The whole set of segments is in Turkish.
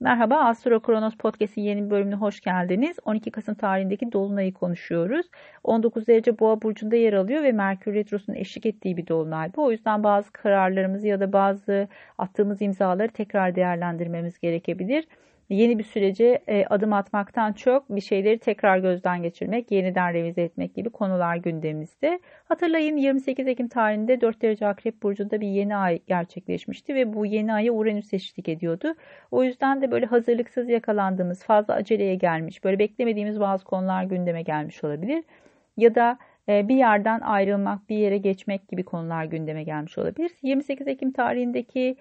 Merhaba Astro Kronos Podcast'in yeni bir bölümüne hoş geldiniz. 12 Kasım tarihindeki Dolunay'ı konuşuyoruz. 19 derece Boğa burcunda yer alıyor ve Merkür Retrosu'nun eşlik ettiği bir dolunay bu. O yüzden bazı kararlarımızı ya da bazı attığımız imzaları tekrar değerlendirmemiz gerekebilir yeni bir sürece e, adım atmaktan çok bir şeyleri tekrar gözden geçirmek, yeniden revize etmek gibi konular gündemimizde. Hatırlayın 28 Ekim tarihinde 4 derece Akrep Burcu'nda bir yeni ay gerçekleşmişti ve bu yeni aya Uranüs eşlik ediyordu. O yüzden de böyle hazırlıksız yakalandığımız, fazla aceleye gelmiş, böyle beklemediğimiz bazı konular gündeme gelmiş olabilir. Ya da e, bir yerden ayrılmak, bir yere geçmek gibi konular gündeme gelmiş olabilir. 28 Ekim tarihindeki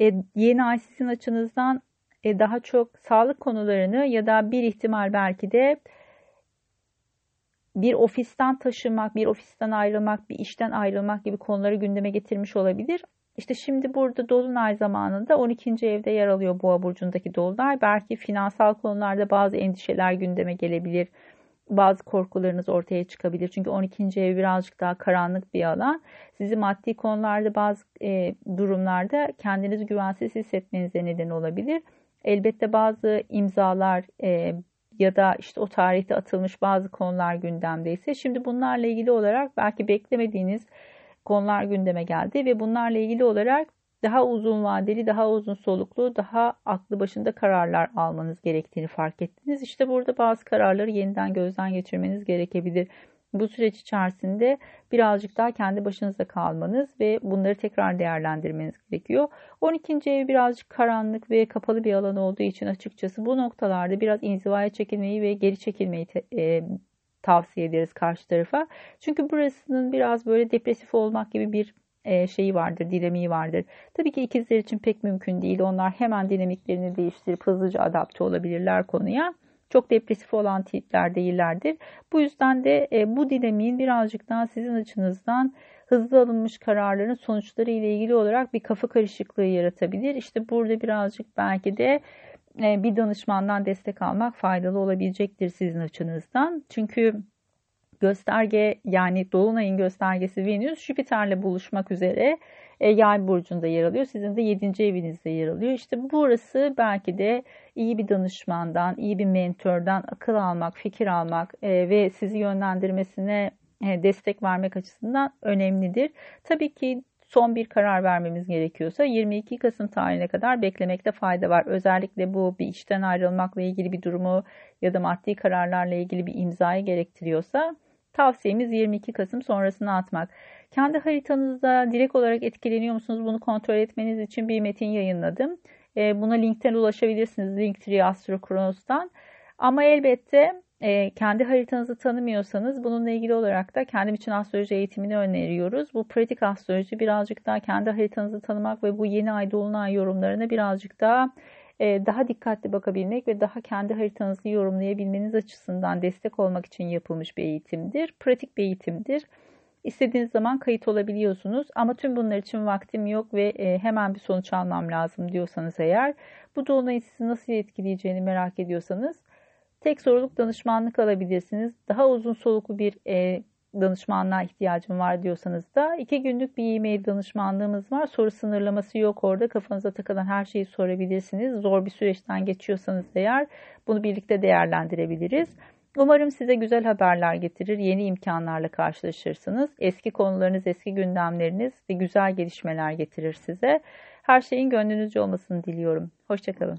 e, yeni ay sizin açınızdan e, daha çok sağlık konularını ya da bir ihtimal belki de bir ofisten taşımak, bir ofisten ayrılmak, bir işten ayrılmak gibi konuları gündeme getirmiş olabilir. İşte şimdi burada Dolunay zamanında 12. evde yer alıyor Boğa burcundaki Dolunay. Belki finansal konularda bazı endişeler gündeme gelebilir. Bazı korkularınız ortaya çıkabilir. Çünkü 12. ev birazcık daha karanlık bir alan. Sizi maddi konularda bazı e, durumlarda kendinizi güvensiz hissetmenize neden olabilir. Elbette bazı imzalar e, ya da işte o tarihte atılmış bazı konular gündemdeyse şimdi bunlarla ilgili olarak belki beklemediğiniz konular gündeme geldi ve bunlarla ilgili olarak daha uzun vadeli, daha uzun soluklu, daha aklı başında kararlar almanız gerektiğini fark ettiniz. İşte burada bazı kararları yeniden gözden geçirmeniz gerekebilir bu süreç içerisinde birazcık daha kendi başınıza kalmanız ve bunları tekrar değerlendirmeniz gerekiyor. 12. ev birazcık karanlık ve kapalı bir alan olduğu için açıkçası bu noktalarda biraz inzivaya çekilmeyi ve geri çekilmeyi e, tavsiye ederiz karşı tarafa. Çünkü burasının biraz böyle depresif olmak gibi bir e, şeyi vardır, dinamiği vardır. Tabii ki ikizler için pek mümkün değil. Onlar hemen dinamiklerini değiştirip hızlıca adapte olabilirler konuya çok depresif olan tipler değillerdir. Bu yüzden de e, bu dinamiğin birazcık daha sizin açınızdan hızlı alınmış kararların sonuçları ile ilgili olarak bir kafa karışıklığı yaratabilir. İşte burada birazcık belki de e, bir danışmandan destek almak faydalı olabilecektir sizin açınızdan. Çünkü gösterge yani Dolunay'ın göstergesi Venüs Jüpiter'le buluşmak üzere e, yay burcunda yer alıyor. Sizin de 7. evinizde yer alıyor. İşte burası belki de iyi bir danışmandan, iyi bir mentörden akıl almak, fikir almak e, ve sizi yönlendirmesine e, destek vermek açısından önemlidir. Tabii ki son bir karar vermemiz gerekiyorsa 22 Kasım tarihine kadar beklemekte fayda var. Özellikle bu bir işten ayrılmakla ilgili bir durumu ya da maddi kararlarla ilgili bir imzayı gerektiriyorsa tavsiyemiz 22 Kasım sonrasına atmak. Kendi haritanızda direkt olarak etkileniyor musunuz? Bunu kontrol etmeniz için bir metin yayınladım. E, buna linkten ulaşabilirsiniz. Linktree Astro Kronos'tan. Ama elbette e, kendi haritanızı tanımıyorsanız bununla ilgili olarak da kendim için astroloji eğitimini öneriyoruz. Bu pratik astroloji birazcık daha kendi haritanızı tanımak ve bu yeni ay dolunay yorumlarına birazcık daha e, daha dikkatli bakabilmek ve daha kendi haritanızı yorumlayabilmeniz açısından destek olmak için yapılmış bir eğitimdir. Pratik bir eğitimdir. İstediğiniz zaman kayıt olabiliyorsunuz ama tüm bunlar için vaktim yok ve e, hemen bir sonuç almam lazım diyorsanız eğer bu dolunayın sizi nasıl etkileyeceğini merak ediyorsanız tek soruluk danışmanlık alabilirsiniz. Daha uzun soluklu bir e, danışmanlığa ihtiyacım var diyorsanız da iki günlük bir e-mail danışmanlığımız var. Soru sınırlaması yok orada. Kafanıza takılan her şeyi sorabilirsiniz. Zor bir süreçten geçiyorsanız eğer bunu birlikte değerlendirebiliriz. Umarım size güzel haberler getirir, yeni imkanlarla karşılaşırsınız. Eski konularınız, eski gündemleriniz ve güzel gelişmeler getirir size. Her şeyin gönlünüzce olmasını diliyorum. Hoşçakalın.